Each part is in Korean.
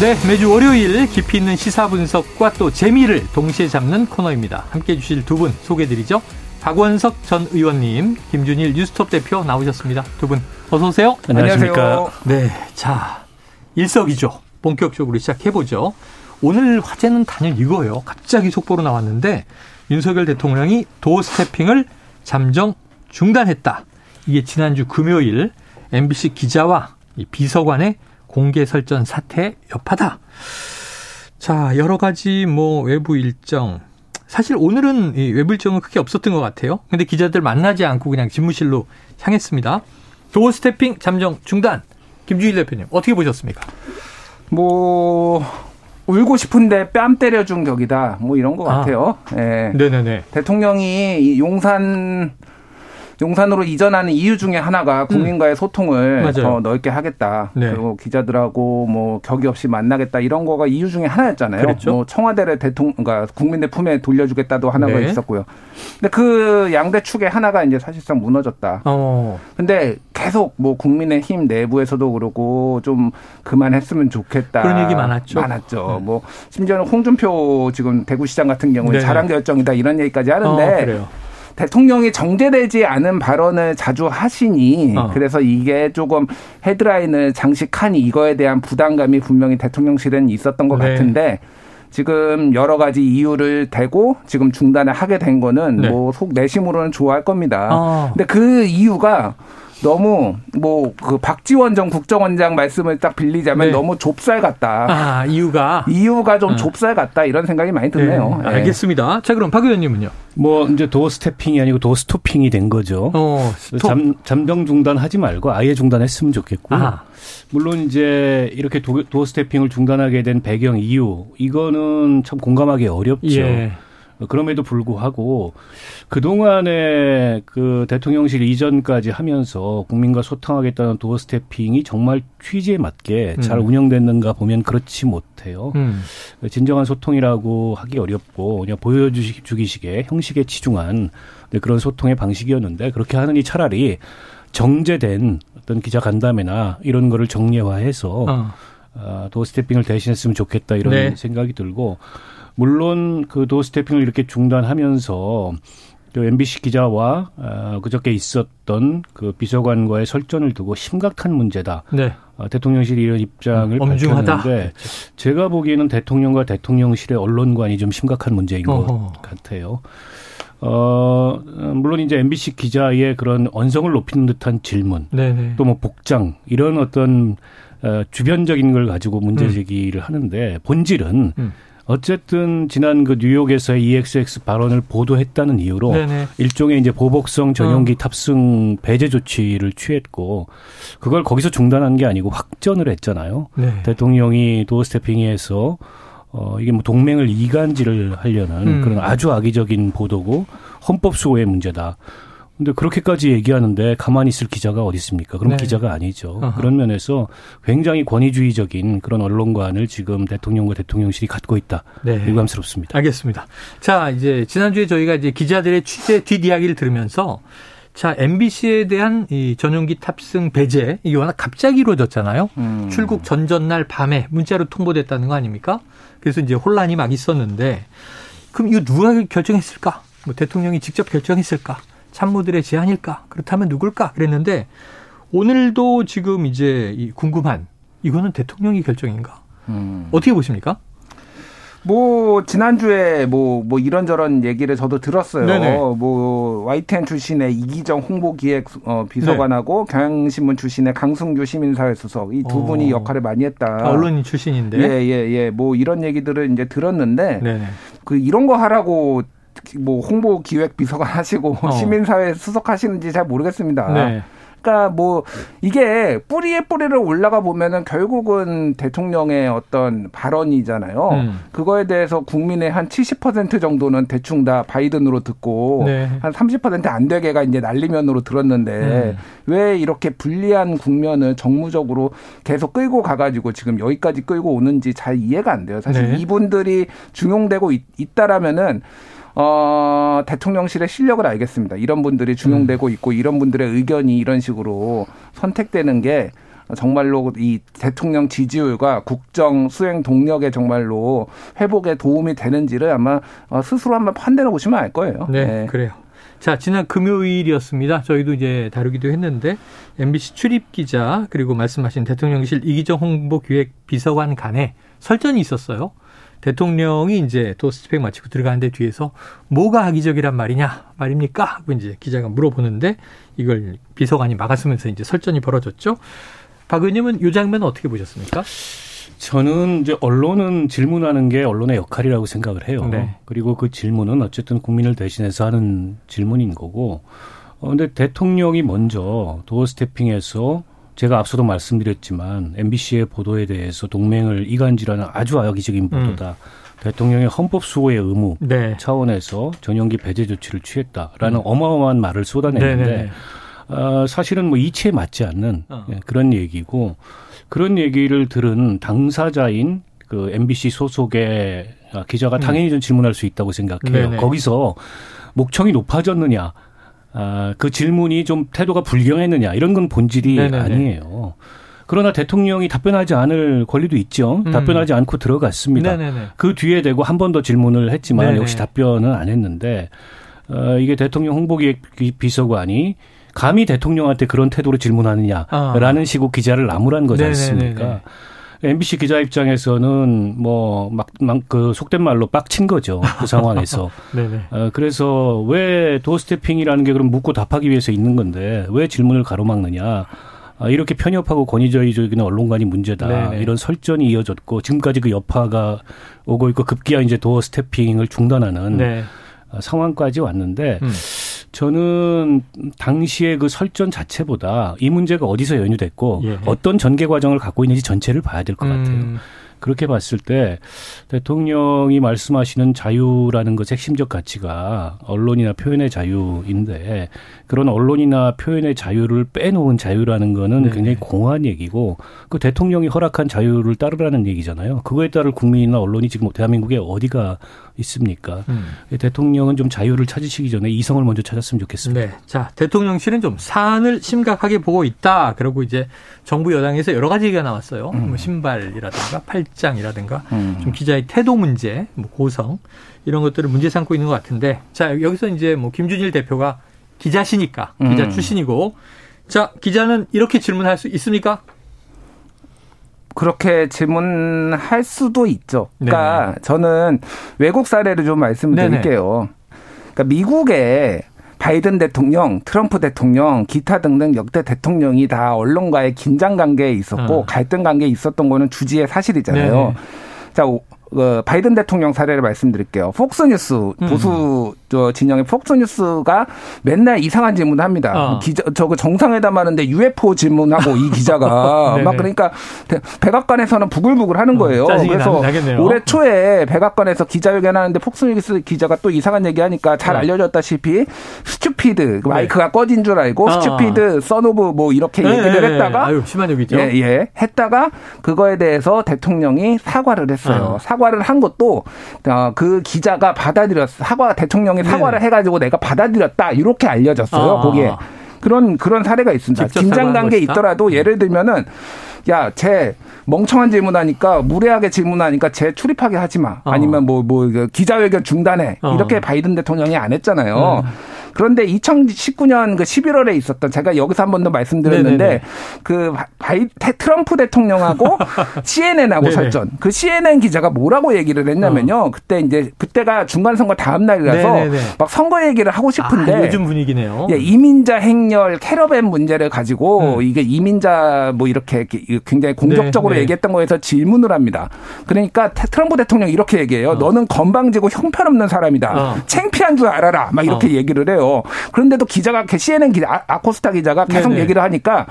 네, 매주 월요일 깊이 있는 시사 분석과 또 재미를 동시에 잡는 코너입니다. 함께 해주실 두 분 소개드리죠. 박원석 전 의원님, 김준일 뉴스톱 대표 나오셨습니다. 두 분 어서 오세요. 안녕하십니까. 네, 자 일석이조 본격적으로 시작해 보죠. 오늘 화제는 단연 이거예요. 갑자기 속보로 나왔는데 윤석열 대통령이 도어 스태핑을 잠정 중단했다. 이게 지난주 금요일 MBC 기자와 비서관의 공개 설전 사태 여파다. 자, 여러 가지 뭐 외부 일정. 사실 오늘은 이 외부 일정은 크게 없었던 것 같아요. 근데 기자들 만나지 않고 그냥 집무실로 향했습니다. 도어 스태핑 잠정 중단. 김주일 대표님 어떻게 보셨습니까? 뭐 울고 싶은데 뺨 때려준 격이다. 뭐 이런 것 같아요. 아, 예. 네네네. 대통령이 용산 용산으로 이전하는 이유 중에 하나가 국민과의 음. 소통을 맞아요. 더 넓게 하겠다. 네. 그리고 기자들하고 뭐 격이 없이 만나겠다 이런 거가 이유 중에 하나였잖아요. 그랬죠? 뭐 청와대를 대통령 그러니까 국민의 품에 돌려주겠다도 하나가 네. 있었고요. 근데 그 양대 축의 하나가 이제 사실상 무너졌다. 어. 근데 계속 뭐 국민의 힘 내부에서도 그러고 좀 그만했으면 좋겠다. 그런 얘기 많았죠. 많았죠. 네. 뭐 심지어는 홍준표 지금 대구시장 같은 경우는 네. 잘한 결정이다 이런 얘기까지 하는데 어, 대통령이 정제되지 않은 발언을 자주 하시니 어. 그래서 이게 조금 헤드라인을 장식하니 이거에 대한 부담감이 분명히 대통령실은 있었던 것 네. 같은데 지금 여러 가지 이유를 대고 지금 중단을 하게 된 거는 네. 뭐속 내심으로는 좋아할 겁니다. 어. 근데 그 이유가 너무 뭐 그 박지원 전 국정원장 말씀을 딱 빌리자면 네. 너무 좁쌀 같다. 아 이유가 이유가 좀 어. 좁쌀 같다 이런 생각이 많이 드네요. 네. 알겠습니다. 자 그럼 박 의원님은요? 뭐 이제 도어 스태핑이 아니고 도어 스토핑이 된 거죠. 어, 잠 잠정 중단하지 말고 아예 중단했으면 좋겠고. 아. 물론 이제 이렇게 도, 도어 스태핑을 중단하게 된 배경 이유 이거는 참 공감하기 어렵죠. 예. 그럼에도 불구하고 그동안에 그 대통령실 이전까지 하면서 국민과 소통하겠다는 도어 스태핑이 정말 취지에 맞게 음. 잘 운영됐는가 보면 그렇지 못해요. 음. 진정한 소통이라고 하기 어렵고 그냥 보여주기식의 형식에 치중한 그런 소통의 방식이었는데 그렇게 하느니 차라리 정제된 어떤 기자 간담회나 이런 거를 정례화해서 어. 어, 도어 스태핑을 대신했으면 좋겠다 이런 네. 생각이 들고 물론 그 도어 스태핑을 이렇게 중단하면서 그 MBC 기자와 어, 그저께 있었던 그 비서관과의 설전을 두고 심각한 문제다. 네. 어, 대통령실이 이런 입장을 음, 밝혔는데 제가 보기에는 대통령과 대통령실의 언론관이 좀 심각한 문제인 어허. 것 같아요. 어, 물론 이제 MBC 기자의 그런 언성을 높이는 듯한 질문, 또 뭐 복장 이런 어떤 어, 주변적인 걸 가지고 문제 음. 제기를 음. 하는데 본질은 음. 어쨌든 지난 그 뉴욕에서의 EXX 발언을 보도했다는 이유로 네네. 일종의 이제 보복성 전용기 어. 탑승 배제 조치를 취했고 그걸 거기서 중단한 게 아니고 확전을 했잖아요. 네. 대통령이 도어 스태핑에서 어 이게 뭐 동맹을 이간질을 하려는 음. 그런 아주 악의적인 보도고 헌법 수호의 문제다. 근데 그렇게까지 얘기하는데 가만히 있을 기자가 어디 있습니까? 그럼 네. 기자가 아니죠. 어허. 그런 면에서 굉장히 권위주의적인 그런 언론관을 지금 대통령과 대통령실이 갖고 있다. 네. 유감스럽습니다. 알겠습니다. 자, 이제 지난주에 저희가 이제 기자들의 취재 뒷이야기를 들으면서 자, MBC에 대한 이 전용기 탑승 배제 이게 워낙 갑자기 이루어졌잖아요. 음. 출국 전전날 밤에 문자로 통보됐다는 거 아닙니까? 그래서 이제 혼란이 막 있었는데 그럼 이거 누가 결정했을까? 뭐 대통령이 직접 결정했을까? 참모들의 제안일까? 그렇다면 누굴까? 그랬는데 오늘도 지금 이제 궁금한 이거는 대통령이 결정인가? 음. 어떻게 보십니까? 뭐 지난주에 뭐뭐 뭐 이런저런 얘기를 저도 들었어요. 네네. 뭐 YTN 출신의 이기정 홍보기획 어, 비서관하고 네. 경향신문 출신의 강승규 시민사회 수석 이두 어. 분이 역할을 많이 했다. 아, 언론인 출신인데. 예예예. 예, 예. 뭐 이런 얘기들을 이제 들었는데 네네. 그 이런 거 하라고 뭐 홍보 기획 비서관 하시고 어. 시민사회 수석 하시는지 잘 모르겠습니다. 네. 그러니까 뭐 이게 뿌리에 뿌리를 올라가 보면은 결국은 대통령의 어떤 발언이잖아요. 음. 그거에 대해서 국민의 한 70% 정도는 대충 다 바이든으로 듣고 네. 한 30%안 되게가 이제 난리면으로 들었는데 음. 왜 이렇게 불리한 국면을 정무적으로 계속 끌고 가가지고 지금 여기까지 끌고 오는지 잘 이해가 안 돼요. 사실 네. 이분들이 중용되고 있, 있다라면은 어, 대통령실의 실력을 알겠습니다. 이런 분들이 중용되고 있고 이런 분들의 의견이 이런 식으로 선택되는 게 정말로 이 대통령 지지율과 국정 수행 동력에 정말로 회복에 도움이 되는지를 아마 어, 스스로 한번 판단해 보시면 알 거예요. 네, 네. 그래요. 자, 지난 금요일이었습니다. 저희도 이제 다루기도 했는데 MBC 출입 기자 그리고 말씀하신 대통령실 이기정 홍보기획 비서관 간에 설전이 있었어요. 대통령이 이제 도스트팩 마치고 들어가는데 뒤에서 뭐가 악의적이란 말이냐 말입니까? 하고 이제 기자가 물어보는데 이걸 비서관이 막았으면서 이제 설전이 벌어졌죠. 박 의원님은 이 장면 어떻게 보셨습니까? 저는 이제 언론은 질문하는 게 언론의 역할이라고 생각을 해요. 네. 그리고 그 질문은 어쨌든 국민을 대신해서 하는 질문인 거고. 어, 근데 대통령이 먼저 도어 스태핑에서 제가 앞서도 말씀드렸지만 MBC의 보도에 대해서 동맹을 이간질하는 아주 악의적인 보도다. 음. 대통령의 헌법 수호의 의무 네. 차원에서 전용기 배제 조치를 취했다라는 음. 어마어마한 말을 쏟아내는데. 어, 사실은 뭐 이치에 맞지 않는 어. 예, 그런 얘기고 그런 얘기를 들은 당사자인 그 MBC 소속의 기자가 음. 당연히 좀 질문할 수 있다고 생각해요. 네네. 거기서 목청이 높아졌느냐 아, 그 질문이 좀 태도가 불경했느냐 이런 건 본질이 네네네. 아니에요. 그러나 대통령이 답변하지 않을 권리도 있죠. 음. 답변하지 않고 들어갔습니다. 네네네. 그 뒤에 대고 한 번 더 질문을 했지만 네네. 역시 답변은 안 했는데 어, 이게 대통령 홍보기획 비서관이 감히 대통령한테 그런 태도로 질문하느냐라는 아. 식으로 기자를 나무란 거지 않습니까? 네네네. MBC 기자 입장에서는 뭐막그 속된 말로 빡친 거죠 그 상황에서. 어, 그래서 왜 도스태핑이라는 게 그럼 묻고 답하기 위해서 있는 건데 왜 질문을 가로막느냐. 아, 이렇게 편협하고 권위주의적인 언론관이 문제다. 네네. 이런 설전이 이어졌고 지금까지 그 여파가 오고 있고 급기야 이제 도어 스태핑을 중단하는 네. 어, 상황까지 왔는데 음. 저는 당시에 그 설전 자체보다 이 문제가 어디서 연유됐고 예. 어떤 전개 과정을 갖고 있는지 전체를 봐야 될것 같아요. 음. 그렇게 봤을 때 대통령이 말씀하시는 자유라는 것 핵심적 가치가 언론이나 표현의 자유인데 그런 언론이나 표현의 자유를 빼놓은 자유라는 거는 네. 굉장히 공허한 얘기고 그 대통령이 허락한 자유를 따르라는 얘기잖아요. 그거에 따른 국민이나 언론이 지금 대한민국에 어디가 있습니까? 음. 대통령은 좀 자유를 찾으시기 전에 이성을 먼저 찾았으면 좋겠습니다. 네. 자, 대통령실은 좀 사안을 심각하게 보고 있다. 그리고 이제 정부 여당에서 여러 가지 얘기가 나왔어요. 음. 뭐 신발이라든가 팔짱이라든가 음. 좀 기자의 태도 문제, 뭐 고성 이런 것들을 문제 삼고 있는 것 같은데 자, 여기서 이제 뭐 김준일 대표가 기자시니까 기자 음. 출신이고 자, 기자는 이렇게 질문할 수 있습니까? 그렇게 질문할 수도 있죠. 그러니까 네네. 저는 외국 사례를 좀 말씀드릴게요. 그러니까 미국에 바이든 대통령, 트럼프 대통령, 기타 등등 역대 대통령이 다 언론과의 긴장 관계에 있었고 어. 갈등 관계에 있었던 거는 주지의 사실이잖아요. 네네. 자, 그 바이든 대통령 사례를 말씀드릴게요. 폭스뉴스 음. 보수 저 진영의 폭스뉴스가 맨날 이상한 질문을 합니다. 어. 기자 저거 정상회담 하는데 UFO 질문하고 이 기자가 막 그러니까 백악관에서는 부글부글 하는 어, 거예요. 어, 그래서 나겠네요. 올해 초에 백악관에서 기자회견 하는데 폭스뉴스 기자가 또 이상한 얘기하니까 잘 어. 알려졌다시피 stupid 그 네. 마이크가 꺼진 줄 알고 어. stupid son of 뭐 이렇게 네, 얘기를 네, 했다가 아유, 심한 얘기죠. 예, 예. 했다가 그거에 대해서 대통령이 사과를 했어요. 사과 사과를 한 것도 어, 그 기자가 받아들였 사과 대통령이 사과를 네. 해가지고 내가 받아들였다 이렇게 알려졌어요. 아. 거기에 그런 그런 사례가 있습니다. 긴장 단계 있더라도 네. 예를 들면은 야, 쟤 멍청한 질문하니까 무례하게 질문하니까 쟤 출입하게 하지 마. 어. 아니면 뭐뭐 뭐, 그 기자회견 중단해. 어. 이렇게 바이든 대통령이 안 했잖아요. 음. 그런데 2019년 그 11월에 있었던 제가 여기서 한 번 더 말씀드렸는데 네네네. 그 바이 트럼프 대통령하고 CNN하고 설전. 그 CNN 기자가 뭐라고 얘기를 했냐면요. 어. 그때 이제 그때가 중간 선거 다음 날이라서 네네네. 막 선거 얘기를 하고 싶은데 아, 요즘 분위기네요. 예, 이민자 행렬 캐러밴 문제를 가지고 음. 이게 이민자 뭐 이렇게 굉장히 공격적으로 네, 네. 얘기했던 거에서 질문을 합니다. 그러니까 트럼프 대통령 이렇게 얘기해요. 어. 너는 건방지고 형편없는 사람이다. 어. 창피한 줄 알아라. 막 이렇게 어. 얘기를 해요. 그런데도 기자가 CNN 기자 아, 코스타 기자가 계속 네네. 얘기를 하니까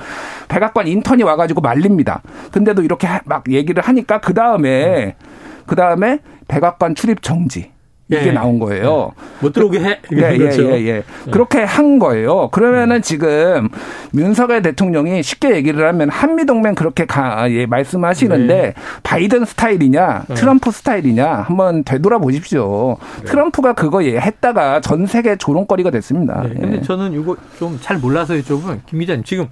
백악관 인턴이 와가지고 말립니다. 근데도 이렇게 막 얘기를 하니까 그 다음에 그 다음에 백악관 출입 정지. 이게 예. 나온 거예요. 예. 못 들어오게 해. 예, 그렇죠. 예, 예, 예, 예. 그렇게 한 거예요. 그러면은 음. 지금 윤석열 대통령이 쉽게 얘기를 하면 한미동맹 그렇게 가, 예, 말씀하시는데 네. 바이든 스타일이냐, 네. 트럼프 스타일이냐 한번 되돌아보십시오. 네. 트럼프가 그거 예, 했다가 전 세계 조롱거리가 됐습니다. 네. 근데 예. 저는 이거 좀 잘 몰라서 여쭤보면 김 기자님 지금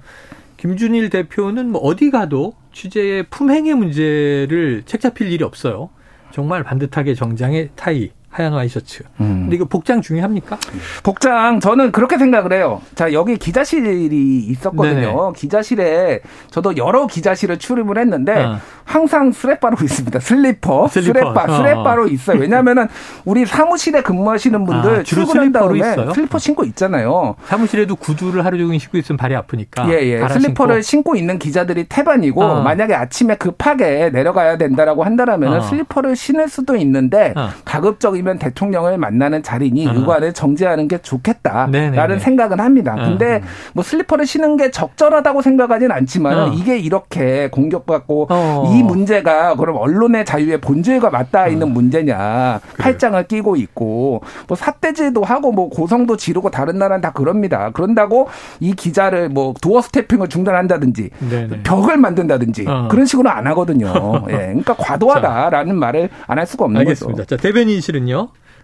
김준일 대표는 뭐 어디 가도 취재의 품행의 문제를 책 잡힐 일이 없어요. 정말 반듯하게 정장에 타이, 하얀 와이셔츠. 음. 근데 이거 복장 중요합니까? 복장 저는 그렇게 생각을 해요. 자 여기 기자실이 있었거든요. 네네. 기자실에 저도 여러 기자실을 출입을 했는데 어. 항상 쓰레빠로 있습니다. 슬리퍼, 슬리퍼. 쓰레빠, 어. 쓰레빠로 있어요. 왜냐하면은 우리 사무실에 근무하시는 분들 아, 출근한 다음에 있어요? 슬리퍼 신고 있잖아요. 사무실에도 구두를 하루 종일 신고 있으면 발이 아프니까. 예, 예. 슬리퍼를 신고. 신고. 있는 기자들이 태반이고 어. 만약에 아침에 급하게 내려가야 된다라고 한다라면 어. 슬리퍼를 신을 수도 있는데 어. 가급적이 아니면 대통령을 만나는 자리니 어. 의관을 정제하는 게 좋겠다라는 네네네. 생각은 합니다. 어. 근데 뭐 슬리퍼를 신는 게 적절하다고 생각하지는 않지만 어. 이게 이렇게 공격받고 어. 이 문제가 그럼 언론의 자유의 본질과 맞닿아 있는 어. 문제냐 팔짱을 끼고 있고 뭐 삿대질도 하고 뭐 고성도 지르고 다른 나라는 다 그럽니다. 그런다고 이 기자를 뭐 도어 스태핑을 중단한다든지 네네. 벽을 만든다든지 어. 그런 식으로 안 하거든요. 예. 그러니까 과도하다라는 말을 안 할 수가 없는 알겠습니다. 거죠. 자, 대변인실은요.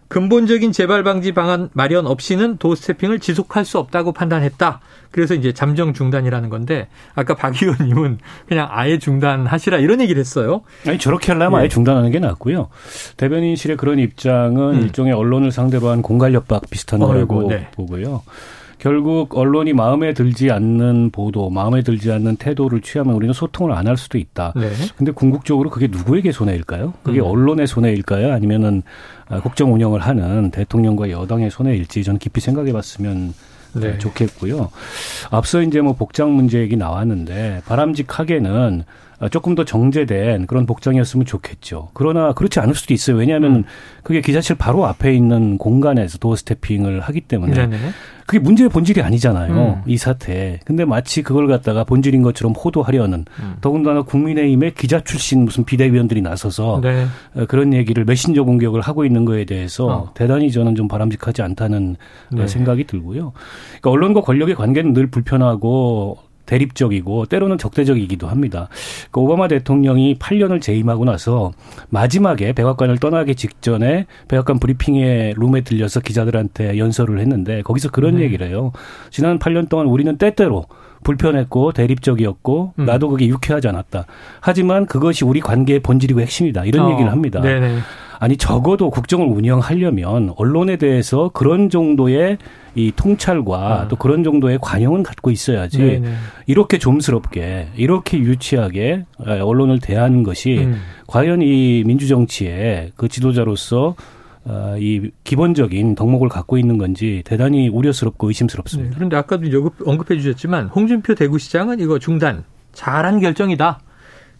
근본적인 재발 방지 방안 마련 없이는 도스태핑을 지속할 수 없다고 판단했다. 그래서 이제 잠정 중단이라는 건데 아까 박 의원님은 그냥 아예 중단하시라 이런 얘기를 했어요. 아니 저렇게 하려면 예. 아예 중단하는 게 낫고요. 대변인실의 그런 입장은 음. 일종의 언론을 상대로 한 공갈 협박 비슷한 거라고 네. 보고요. 결국 언론이 마음에 들지 않는 보도, 마음에 들지 않는 태도를 취하면 우리는 소통을 안 할 수도 있다. 네. 근데 궁극적으로 그게 누구에게 손해일까요? 그게 음. 언론의 손해일까요? 아니면은 아, 국정 운영을 하는 대통령과 여당의 손해일지 저는 깊이 생각해 봤으면 네. 좋겠고요. 앞서 이제 뭐 복장 문제 얘기 나왔는데 바람직하게는 조금 더 정제된 그런 복장이었으면 좋겠죠. 그러나 그렇지 않을 수도 있어요. 왜냐하면 음. 그게 기자실 바로 앞에 있는 공간에서 도어 스태핑을 하기 때문에 네네. 그게 문제의 본질이 아니잖아요. 음. 이 사태. 근데 마치 그걸 갖다가 본질인 것처럼 호도하려는 음. 더군다나 국민의힘의 기자 출신 무슨 비대위원들이 나서서 네. 어, 그런 얘기를 메신저 공격을 하고 있는 거에 대해서 어. 대단히 저는 좀 바람직하지 않다는 네. 생각이 들고요. 그러니까 언론과 권력의 관계는 늘 불편하고 대립적이고 때로는 적대적이기도 합니다. 그 오바마 대통령이 8년을 재임하고 나서 마지막에 백악관을 떠나기 직전에 백악관 브리핑에 룸에 들려서 기자들한테 연설을 했는데 거기서 그런 음. 얘기를 해요. 지난 8년 동안 우리는 때때로 불편했고 대립적이었고 음. 나도 그게 유쾌하지 않았다. 하지만 그것이 우리 관계의 본질이고 핵심이다. 이런 어. 얘기를 합니다. 네네. 아니 적어도 국정을 운영하려면 언론에 대해서 그런 정도의 이 통찰과 아. 또 그런 정도의 관용은 갖고 있어야지 네네. 이렇게 좀스럽게 이렇게 유치하게 언론을 대하는 것이 음. 과연 이 민주정치의 그 지도자로서 어, 이 기본적인 덕목을 갖고 있는 건지 대단히 우려스럽고 의심스럽습니다. 네, 그런데 아까도 언급해 주셨지만 홍준표 대구시장은 이거 중단 잘한 결정이다.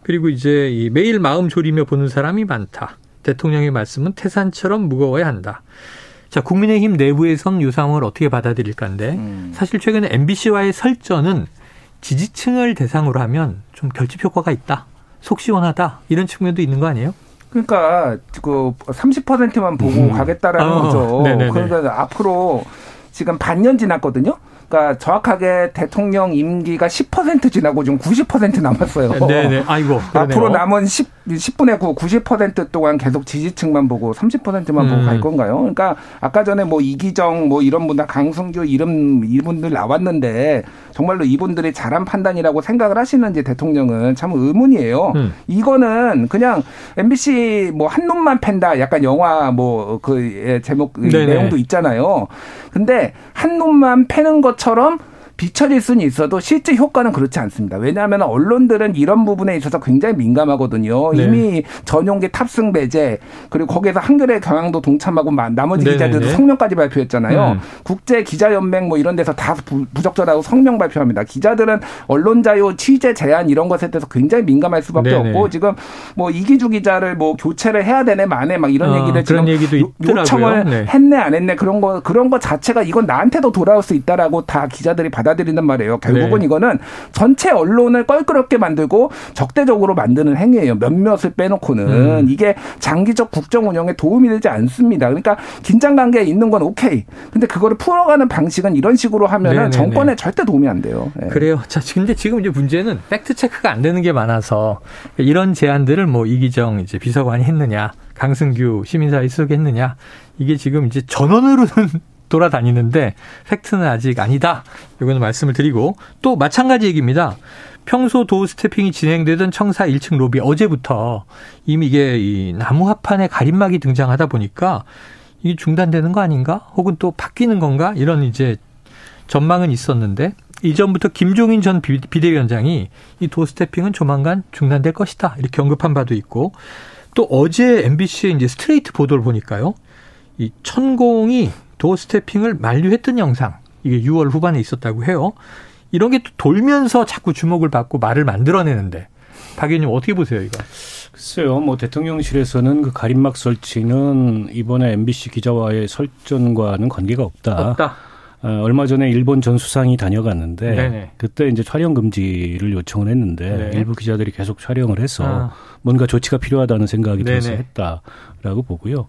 그리고 이제 이 매일 마음 졸이며 보는 사람이 많다. 대통령의 말씀은 태산처럼 무거워야 한다. 자, 국민의힘 내부에선 이 상황을 어떻게 받아들일까인데 음. 사실 최근에 MBC와의 설전은 지지층을 대상으로 하면 좀 결집 효과가 있다. 속 시원하다. 이런 측면도 있는 거 아니에요? 그러니까 그 30%만 보고 음. 가겠다라는 어, 거죠. 네네네. 그러니까 앞으로 지금 반년 지났거든요. 그러니까 정확하게 대통령 임기가 10% 지나고 지금 90% 남았어요. 네네. 아이고. 그러네요. 앞으로 남은 10 10분의 9, 90% 동안 계속 지지층만 보고 30%만 음. 보고 갈 건가요? 그러니까 아까 전에 뭐 이기정 뭐 이런 분들 강승규 이런 이분들 나왔는데 정말로 이분들이 잘한 판단이라고 생각을 하시는지 대통령은 참 의문이에요. 음. 이거는 그냥 MBC 뭐한 놈만 팬다 약간 영화 뭐그 예, 제목 네네. 내용도 있잖아요. 근데 한 놈만 패는 것처럼 비춰질 수는 있어도 실제 효과는 그렇지 않습니다. 왜냐하면 언론들은 이런 부분에 있어서 굉장히 민감하거든요. 네. 이미 전용기 탑승 배제 그리고 거기에서 한겨레 경향도 동참하고 나머지 네 기자들도 네. 성명까지 발표했잖아요. 음. 국제 기자 연맹 뭐 이런 데서 다 부적절하고 성명 발표합니다. 기자들은 언론 자유, 취재 제한 이런 것에 대해서 굉장히 민감할 수밖에 네네. 없고 지금 뭐 이기주 기자를 뭐 교체를 해야 되네 만에 막 이런 어, 얘기를 지금 얘기도 요청을 네. 했네 안 했네 그런 거 그런 거 자체가 이건 나한테도 돌아올 수 있다라고 다 기자들이 받아 들인단 말이에요. 결국은 네. 이거는 전체 언론을 껄끄럽게 만들고 적대적으로 만드는 행위예요. 몇몇을 빼놓고는 음. 이게 장기적 국정 운영에 도움이 되지 않습니다. 그러니까 긴장 관계에 있는 건 오케이. 근데 그거를 풀어가는 방식은 이런 식으로 하면은 네네네. 정권에 절대 도움이 안 돼요. 네. 그래요. 자, 근데 지금 이제 문제는 팩트 체크가 안 되는 게 많아서 이런 제안들을 뭐 이기정 이제 비서관이 했느냐, 강승규 시민사회 수석이 했느냐 이게 지금 이제 전원으로는 돌아다니는데 팩트는 아직 아니다. 이거는 말씀을 드리고 또 마찬가지 얘기입니다. 평소 doorstepping이 진행되던 청사 1층 로비 어제부터 이미 이게 이 나무 합판에 가림막이 등장하다 보니까 이게 중단되는 거 아닌가? 혹은 또 바뀌는 건가? 이런 이제 전망은 있었는데 이전부터 김종인 전 비대위원장이 이 doorstepping은 조만간 중단될 것이다. 이렇게 언급한 바도 있고 또 어제 MBC의 이제 스트레이트 보도를 보니까요. 이 천공이 도스태핑을 만류했던 영상 이게 6월 후반에 있었다고 해요. 이런 게 또 돌면서 자꾸 주목을 받고 말을 만들어내는데 박 의원님 어떻게 보세요, 이거? 글쎄요, 뭐 대통령실에서는 그 가림막 설치는 이번에 MBC 기자와의 설전과는 관계가 없다. 없다. 어, 얼마 전에 일본 전 수상이 다녀갔는데 네네. 그때 이제 촬영 금지를 요청을 했는데 네. 일부 기자들이 계속 촬영을 해서 아. 뭔가 조치가 필요하다는 생각이 들어서 했다라고 보고요.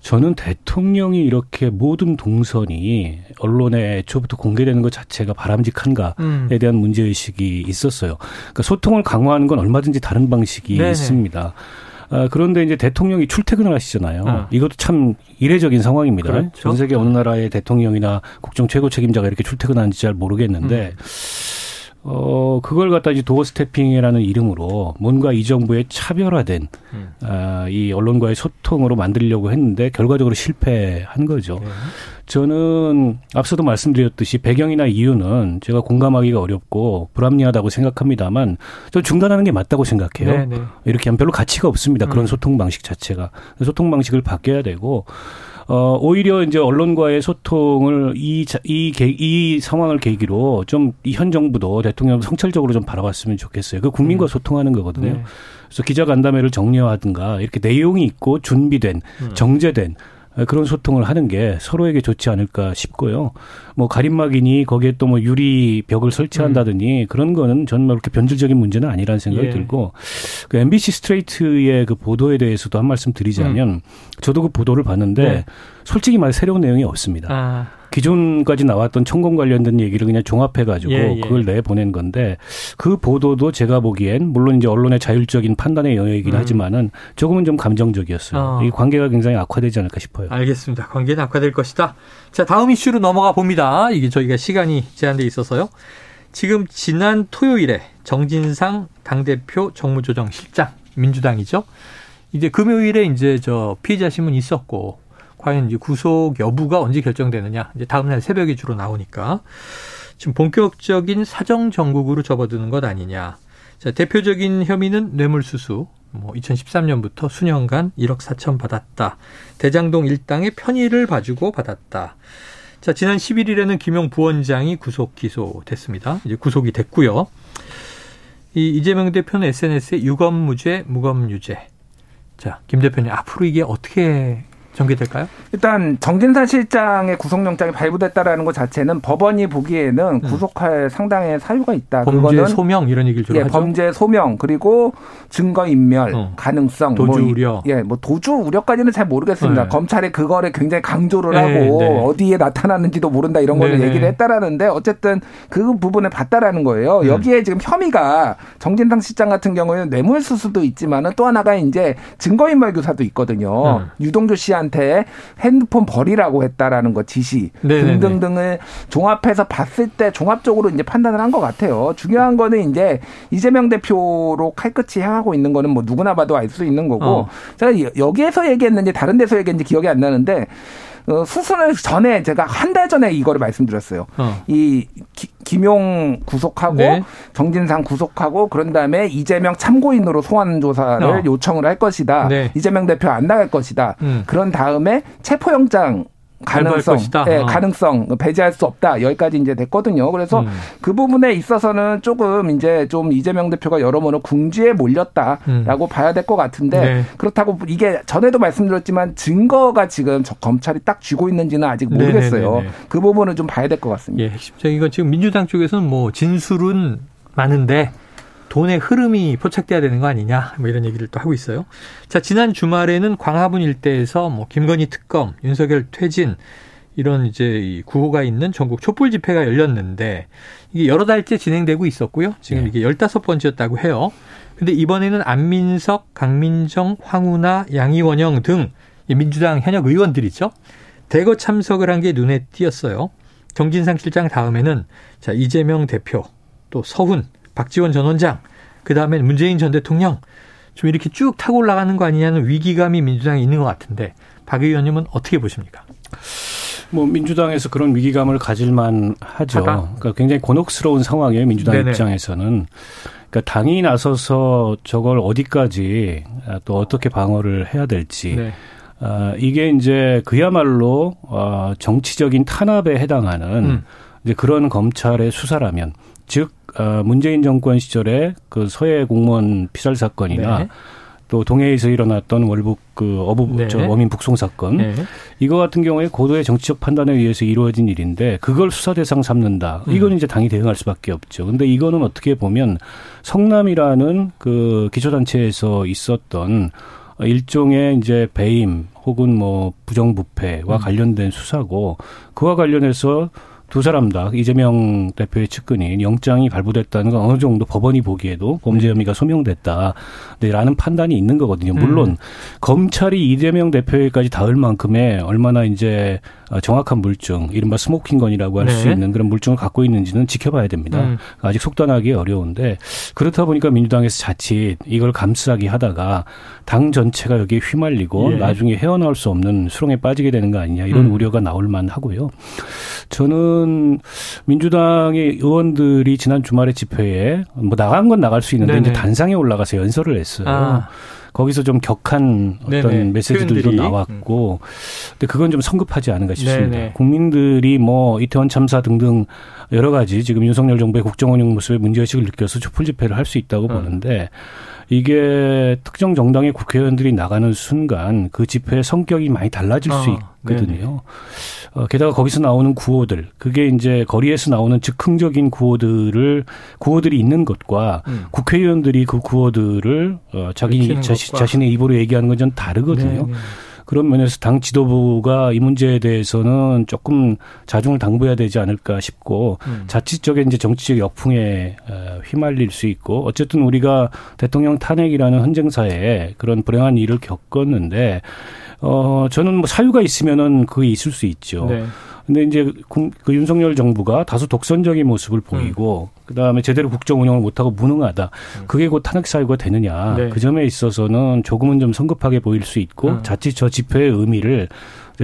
저는 대통령이 이렇게 모든 동선이 언론에 애초부터 공개되는 것 자체가 바람직한가에 음. 대한 문제 의식이 있었어요. 그러니까 소통을 강화하는 건 얼마든지 다른 방식이 네네. 있습니다. 아, 그런데 이제 대통령이 출퇴근을 하시잖아요. 어. 이것도 참 이례적인 상황입니다. 그렇죠. 전 세계 어느 나라의 대통령이나 국정 최고 책임자가 이렇게 출퇴근하는지 잘 모르겠는데 음. 어, 그걸 갖다 이제 도어 스태핑이라는 이름으로 뭔가 이 정부의 차별화된, 음. 아, 이 언론과의 소통으로 만들려고 했는데 결과적으로 실패한 거죠. 네. 저는 앞서도 말씀드렸듯이 배경이나 이유는 제가 공감하기가 어렵고 불합리하다고 생각합니다만 저 중단하는 게 맞다고 생각해요. 네, 네. 이렇게 하면 별로 가치가 없습니다. 그런 음. 소통 방식 자체가. 소통 방식을 바뀌어야 되고 어, 오히려 이제 언론과의 소통을 이, 이, 이 상황을 계기로 좀이현 정부도 대통령 성찰적으로 좀 바라봤으면 좋겠어요. 그 국민과 음. 소통하는 거거든요. 네. 그래서 기자 간담회를 정리하든가 이렇게 내용이 있고 준비된, 음. 정제된 그런 소통을 하는 게 서로에게 좋지 않을까 싶고요. 뭐 가림막이니 거기에 또 뭐 유리 벽을 설치한다더니 음. 그런 거는 저는 그렇게 변질적인 문제는 아니라는 생각이 예. 들고 그 MBC 스트레이트의 그 보도에 대해서도 한 말씀 드리자면 음. 저도 그 보도를 봤는데 네. 솔직히 말 새로운 내용이 없습니다. 아. 기존까지 나왔던 천공 관련된 얘기를 그냥 종합해가지고 예, 예. 그걸 내보낸 건데 그 보도도 제가 보기엔 물론 이제 언론의 자율적인 판단의 영역이긴 음. 하지만은 조금은 좀 감정적이었어요. 어. 이 관계가 굉장히 악화되지 않을까 싶어요. 알겠습니다. 관계는 악화될 것이다. 자 다음 이슈로 넘어가 봅니다. 이게 저희가 시간이 제한돼 있어서요. 지금 지난 토요일에 정진상 당대표 정무조정 실장 민주당이죠. 이제 금요일에 이제 저 피해자 신문 있었고 과연 이제 구속 여부가 언제 결정되느냐. 이제 다음 날 새벽에 주로 나오니까 지금 본격적인 사정 정국으로 접어드는 것 아니냐. 자, 대표적인 혐의는 뇌물수수. 뭐 2013년부터 수년간 1억 4천 받았다. 대장동 일당의 편의를 봐주고 받았다. 자, 지난 11일에는 김용 부원장이 구속 기소됐습니다. 이제 구속이 됐고요. 이 이재명 대표는 SNS에 유검무죄, 무검유죄. 자, 김 대표님 앞으로 이게 어떻게 전개될까요? 일단 정진산 실장의 구속영장이 발부됐다라는 것 자체는 법원이 보기에는 음. 구속할 상당의 사유가 있다. 범죄 그거는 소명 이런 얘기를 주로 예, 하죠. 범죄 소명 그리고 증거 인멸 어. 가능성 도주 뭐, 우려. 예, 뭐 도주 우려까지는 잘 모르겠습니다. 네. 검찰이 그거를 굉장히 강조를 네, 하고 네. 어디에 나타났는지도 모른다 이런 거를 네, 네. 얘기를 했다라는데 어쨌든 그 부분을 봤다라는 거예요. 음. 여기에 지금 혐의가 정진상 실장 같은 경우에는 뇌물수수도 있지만은 또 하나가 이제 증거 인멸 교사도 있거든요. 음. 유동규 씨한 사람한테 핸드폰 버리라고 했다라는 거 지시 네네네. 등등등을 종합해서 봤을 때 종합적으로 이제 판단을 한 것 같아요. 중요한 거는 이제 이재명 대표로 칼끝이 향하고 있는 거는 뭐 누구나 봐도 알 수 있는 거고 어. 제가 여기에서 얘기했는지 다른 데서 얘기했는지 기억이 안 나는데 어, 수순을 전에 제가 한 달 전에 이거를 말씀드렸어요. 어. 이 기, 김용 구속하고 네. 정진상 구속하고 그런 다음에 이재명 참고인으로 소환 조사를 어. 요청을 할 것이다. 네. 이재명 대표 안 나갈 것이다. 음. 그런 다음에 체포영장 가능성, 예, 어. 가능성 배제할 수 없다. 여기까지 이제 됐거든요. 그래서 음. 그 부분에 있어서는 조금 이제 좀 이재명 대표가 여러모로 궁지에 몰렸다라고 음. 봐야 될 것 같은데 네. 그렇다고 이게 전에도 말씀드렸지만 증거가 지금 검찰이 딱 쥐고 있는지는 아직 모르겠어요. 네네네네. 그 부분은 좀 봐야 될 것 같습니다. 예, 핵심적인 건 지금 민주당 쪽에서는 뭐 진술은 많은데 돈의 흐름이 포착돼야 되는 거 아니냐 뭐 이런 얘기를 또 하고 있어요. 자 지난 주말에는 광화문 일대에서 뭐 김건희 특검, 윤석열 퇴진 이런 이제 구호가 있는 전국 촛불 집회가 열렸는데 이게 여러 달째 진행되고 있었고요. 지금 네. 이게 열다섯 번째였다고 해요. 근데 이번에는 안민석, 강민정, 황운하, 양이원영 등 민주당 현역 의원들이죠. 대거 참석을 한 게 눈에 띄었어요. 정진상 실장 다음에는 자 이재명 대표, 또 서훈, 박지원 전 원장, 그 다음에 문재인 전 대통령 좀 이렇게 쭉 타고 올라가는 거 아니냐는 위기감이 민주당에 있는 것 같은데 박 의원님은 어떻게 보십니까? 뭐 민주당에서 그런 위기감을 가질만 하죠. 그러니까 굉장히 곤혹스러운 상황이에요. 민주당 네네. 입장에서는. 그러니까 당이 나서서 저걸 어디까지 또 어떻게 방어를 해야 될지. 네. 아, 이게 이제 그야말로 어, 정치적인 탄압에 해당하는 음. 이제 그런 검찰의 수사라면 즉 어, 문재인 정권 시절에 그 서해 공무원 피살 사건이나 네. 또 동해에서 일어났던 월북 그 어부 네. 저 어민 북송 사건 네. 이거 같은 경우에 고도의 정치적 판단에 의해서 이루어진 일인데 그걸 수사 대상 삼는다. 음. 이거는 이제 당이 대응할 수밖에 없죠. 근데 이거는 어떻게 보면 성남이라는 그 기초단체에서 있었던 일종의 이제 배임 혹은 뭐 부정부패와 음. 관련된 수사고 그와 관련해서 두 사람 다 이재명 대표의 측근인 영장이 발부됐다는 건 어느 정도 법원이 보기에도 범죄 혐의가 소명됐다라는 판단이 있는 거거든요. 물론 음. 검찰이 이재명 대표에까지 닿을 만큼의 얼마나 이제 정확한 물증, 이른바 스모킹건이라고 할수 네. 있는 그런 물증을 갖고 있는지는 지켜봐야 됩니다. 음. 아직 속단하기 어려운데 그렇다 보니까 민주당에서 자칫 이걸 감싸기 하다가 당 전체가 여기에 휘말리고 예. 나중에 헤어나올 수 없는 수렁에 빠지게 되는 거 아니냐 이런 음. 우려가 나올 만하고요. 저는 민주당의 의원들이 지난 주말에 집회에 뭐 나간 건 나갈 수 있는데 네네. 이제 단상에 올라가서 연설을 했어요. 아. 거기서 좀 격한 어떤 네네. 메시지들도 표현들이. 나왔고, 음. 근데 그건 좀 성급하지 않은가 싶습니다. 네네. 국민들이 뭐 이태원 참사 등등 여러 가지 지금 윤석열 정부의 국정운영 모습에 문제의식을 느껴서 촛불 집회를 할 수 있다고 음. 보는데 이게 특정 정당의 국회의원들이 나가는 순간 그 집회의 성격이 많이 달라질 아, 수 있거든요. 어, 게다가 거기서 나오는 구호들, 그게 이제 거리에서 나오는 즉흥적인 구호들을 구호들이 있는 것과 음. 국회의원들이 그 구호들을 어, 자기 자시, 자신의 입으로 얘기하는 건 좀 다르거든요. 네, 네. 그런 면에서 당 지도부가 이 문제에 대해서는 조금 자중을 당부해야 되지 않을까 싶고 음. 자칫적인 이제 정치적 역풍에 어, 휘말릴 수 있고 어쨌든 우리가 대통령 탄핵이라는 헌정사에 그런 불행한 일을 겪었는데 어 저는 뭐 사유가 있으면은 그게 있을 수 있죠. 네. 근데 이제 그 윤석열 정부가 다소 독선적인 모습을 보이고 음. 그다음에 제대로 국정 운영을 못하고 무능하다. 음. 그게 곧 탄핵 사유가 되느냐. 네. 그 점에 있어서는 조금은 좀 성급하게 보일 수 있고 음. 자칫 저 집회의 의미를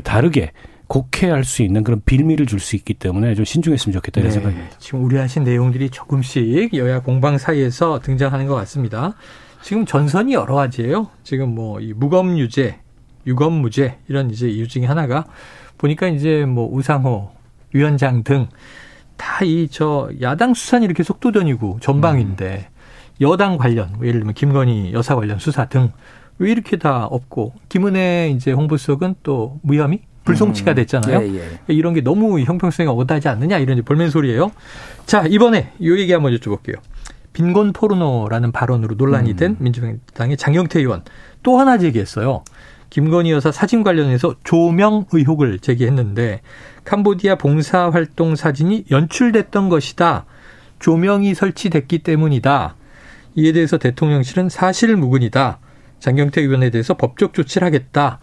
다르게 곡해할 수 있는 그런 빌미를 줄 수 있기 때문에 좀 신중했으면 좋겠다 이런 네. 생각입니다. 지금 우려하신 내용들이 조금씩 여야 공방 사이에서 등장하는 것 같습니다. 지금 전선이 여러 가지예요. 지금 뭐 이 무검 유죄, 유검무죄 이런 이제 이유 중에 하나가 보니까 이제 뭐 우상호 위원장 등 다 이 저 야당 수사는 이렇게 속도전이고 전방인데 음. 여당 관련 뭐 예를 들면 김건희 여사 관련 수사 등 왜 이렇게 다 없고 김은혜 이제 홍보수석은 또 무혐의 불송치가 음. 됐잖아요. 음. 예, 예. 이런 게 너무 형평성이 어긋나지 않느냐 이런 볼멘 소리예요. 자 이번에 이 얘기 한번 여쭤볼게요. 빈곤 포르노라는 발언으로 논란이 음. 된 민주당의 장영태 의원 또 하나 제기했어요. 김건희 여사 사진 관련해서 조명 의혹을 제기했는데 캄보디아 봉사활동 사진이 연출됐던 것이다. 조명이 설치됐기 때문이다. 이에 대해서 대통령실은 사실 무근이다. 장경태 의원에 대해서 법적 조치를 하겠다.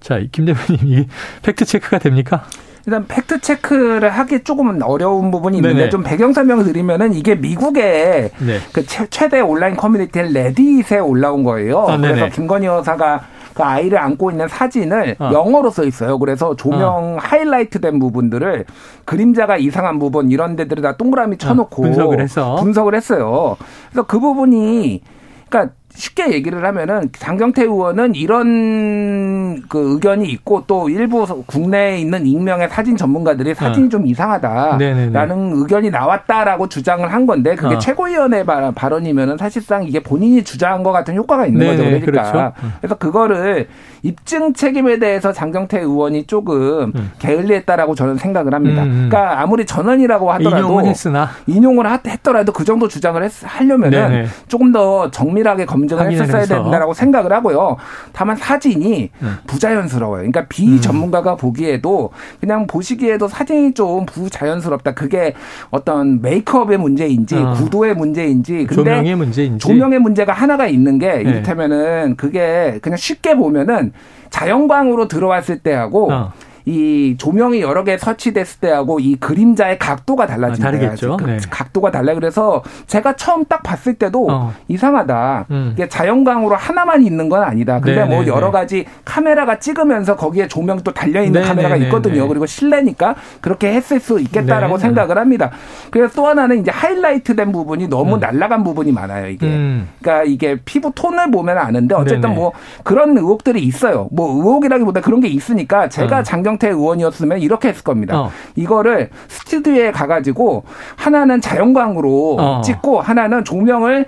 자, 김 대표님, 이 fact check가 됩니까? 일단 fact check를 하기 조금은 어려운 부분이 있는데 네네. 좀 배경 설명을 드리면은 이게 미국의 네. 그 최대 온라인 커뮤니티인 레딧에 올라온 거예요. 아, 그래서 김건희 여사가 그 아이를 안고 있는 사진을 어. 영어로 써 있어요. 그래서 조명 어. highlight된 부분들을 그림자가 이상한 부분 이런 데들에다 동그라미 어, 쳐놓고 분석을 해서 분석을 했어요. 그래서 그 부분이 그러니까 쉽게 얘기를 하면은 장경태 의원은 이런 그 의견이 있고 또 일부 국내에 있는 익명의 사진 전문가들이 사진이 어. 좀 이상하다라는 네네네. 의견이 나왔다라고 주장을 한 건데 그게 어. 최고위원회 발언이면은 사실상 이게 본인이 주장한 것 같은 효과가 있는 네네. 거죠. 그러니까 그렇죠. 어. 그래서 그거를 입증 책임에 대해서 장경태 의원이 조금 음. 게을리했다라고 저는 생각을 합니다. 음. 음. 그러니까 아무리 전원이라고 하더라도 인용은 했으나 인용을 했더라도 그 정도 주장을 했, 하려면은 네네. 조금 더 정밀하게 검 검증을 했었어야 된다라고 생각을 하고요. 다만 사진이 음. 부자연스러워요. 그러니까 비전문가가 음. 보기에도 그냥 보시기에도 사진이 좀 부자연스럽다. 그게 어떤 메이크업의 문제인지 어. 구도의 문제인지 근데 조명의 문제인지 조명의 문제가 하나가 있는 게 네. 이를테면은 그게 그냥 쉽게 보면은 자연광으로 들어왔을 때하고 어. 이 조명이 여러 개 설치됐을 때하고 이 그림자의 각도가 달라진다. 아, 다르겠죠. 그 네. 각도가 달라. 그래서 제가 처음 딱 봤을 때도 어. 이상하다. 음. 이게 자연광으로 하나만 있는 건 아니다. 근데 네네네. 뭐 네, 여러 네. 가지 카메라가 찍으면서 거기에 조명이 또 달려 있는 카메라가 있거든요. 그리고 실내니까 그렇게 했을 수 있겠다라고 네네. 생각을 합니다. 그래서 또 하나는 이제 하이라이트된 부분이 너무 음. 날라간 부분이 많아요. 이게. 음. 그러니까 이게 피부 톤을 보면 아는데 어쨌든 네네. 뭐 그런 의혹들이 있어요. 뭐 의혹이라기보다 그런 게 있으니까 제가 음. 장경 김성태 의원이었으면 이렇게 했을 겁니다. 어. 이거를 스튜디오에 가가지고 하나는 자연광으로 어. 찍고 하나는 조명을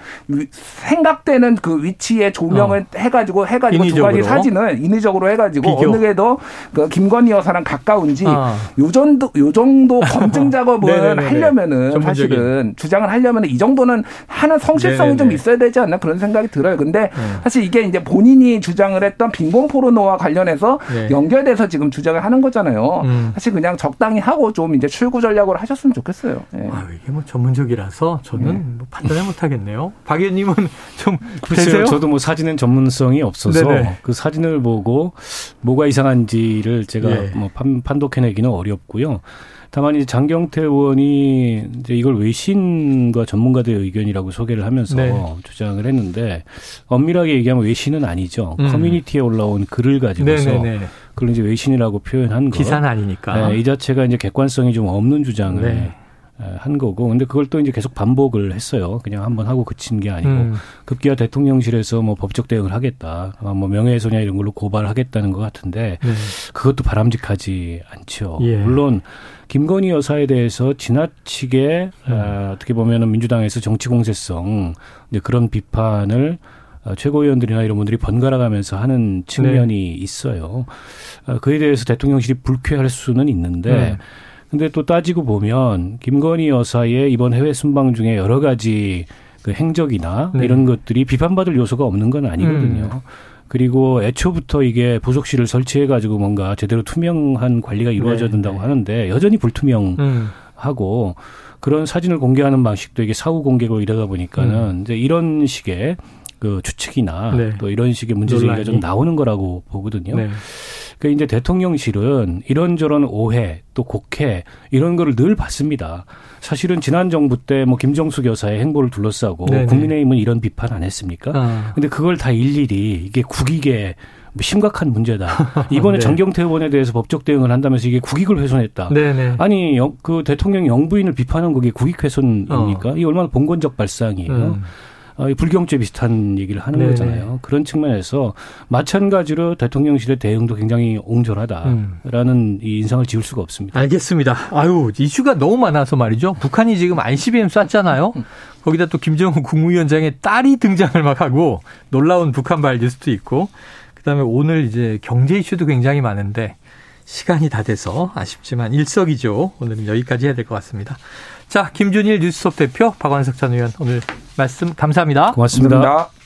생각되는 그 위치에 조명을 어. 해가지고 해가지고 인위적으로. 두 가지 사진을 인위적으로 해가지고 비교. 어느 게 더 그 김건희 여사랑 가까운지 어. 요 정도 요 정도 검증 작업을 하려면은 사실은 주장을 하려면은 이 정도는 하는 성실성이 네네네. 좀 있어야 되지 않나 그런 생각이 들어요. 근데 네. 사실 이게 이제 본인이 주장을 했던 빈곤 포르노와 관련해서 네. 연결돼서 지금 주장을 하는 거잖아요. 음. 사실 그냥 적당히 하고 좀 이제 출구 전략으로 하셨으면 좋겠어요. 네. 아, 이게 뭐 전문적이라서 저는 네. 뭐 판단을 못 하겠네요. 박 의원님은 좀 글쎄요. 저도 뭐 사진은 전문성이 없어서 네네. 그 사진을 보고 뭐가 이상한지를 제가 네. 뭐 판, 판독해내기는 어렵고요. 다만 이제 장경태 의원이 이제 이걸 외신과 전문가들의 의견이라고 소개를 하면서 네. 주장을 했는데 엄밀하게 얘기하면 외신은 아니죠. 음. 커뮤니티에 올라온 글을 가지고서 네네네. 그걸 이제 외신이라고 표현한 거. 기사는 아니니까. 네, 이 자체가 이제 객관성이 좀 없는 주장을 네. 한 거고 근데 그걸 또 이제 계속 반복을 했어요. 그냥 한번 하고 그친 게 아니고 음. 급기야 대통령실에서 뭐 법적 대응을 하겠다, 뭐 명예훼손이나 이런 걸로 고발하겠다는 것 같은데 네. 그것도 바람직하지 않죠. 예. 물론 김건희 여사에 대해서 지나치게 음. 어, 어떻게 보면은 민주당에서 정치 공세성 이제 그런 비판을 어, 최고위원들이나 이런 분들이 번갈아 가면서 하는 측면이 네. 있어요. 어, 그에 대해서 대통령실이 불쾌할 수는 있는데 네. 근데 또 따지고 보면 김건희 여사의 이번 해외 순방 중에 여러 가지 그 행적이나 네. 이런 것들이 비판받을 요소가 없는 건 아니거든요. 음. 그리고 애초부터 이게 부속실을 설치해 가지고 뭔가 제대로 투명한 관리가 이루어져야 네. 된다고 네. 하는데 여전히 불투명하고 음. 그런 사진을 공개하는 방식도 이게 사후 공개로 이러다 보니까는 음. 이제 이런 식의 그 추측이나 네. 또 이런 식의 문제제기가 좀 나오는 거라고 보거든요. 네. 그러니까 이제 대통령실은 이런저런 오해 또 곡해 이런 거를 늘 받습니다. 사실은 지난 정부 때 뭐 김정숙 여사의 행보를 둘러싸고 네네. 국민의힘은 이런 비판 안 했습니까? 아. 근데 그걸 다 일일이 이게 국익에 뭐 심각한 문제다. 이번에 네. 정경태 의원에 대해서 법적 대응을 한다면서 이게 국익을 훼손했다. 네네. 아니 그 대통령 영부인을 비판한 그게 국익 훼손입니까? 어. 이 얼마나 봉건적 발상이에요. 음. 어, 불경죄 비슷한 얘기를 하는 네네. 거잖아요. 그런 측면에서 마찬가지로 대통령실의 대응도 굉장히 옹졸하다라는 음. 이 인상을 지울 수가 없습니다. 알겠습니다. 아유 이슈가 너무 많아서 말이죠. 북한이 지금 ICBM 쐈잖아요. 거기다 또 김정은 국무위원장의 딸이 등장을 막 하고 놀라운 북한발 뉴스도 있고 그다음에 오늘 이제 경제 이슈도 굉장히 많은데 시간이 다 돼서 아쉽지만 일석이조 오늘은 여기까지 해야 될 것 같습니다. 자, 김준일 뉴스톱 대표 박완석 전 의원 오늘 말씀 감사합니다. 고맙습니다. 감사합니다.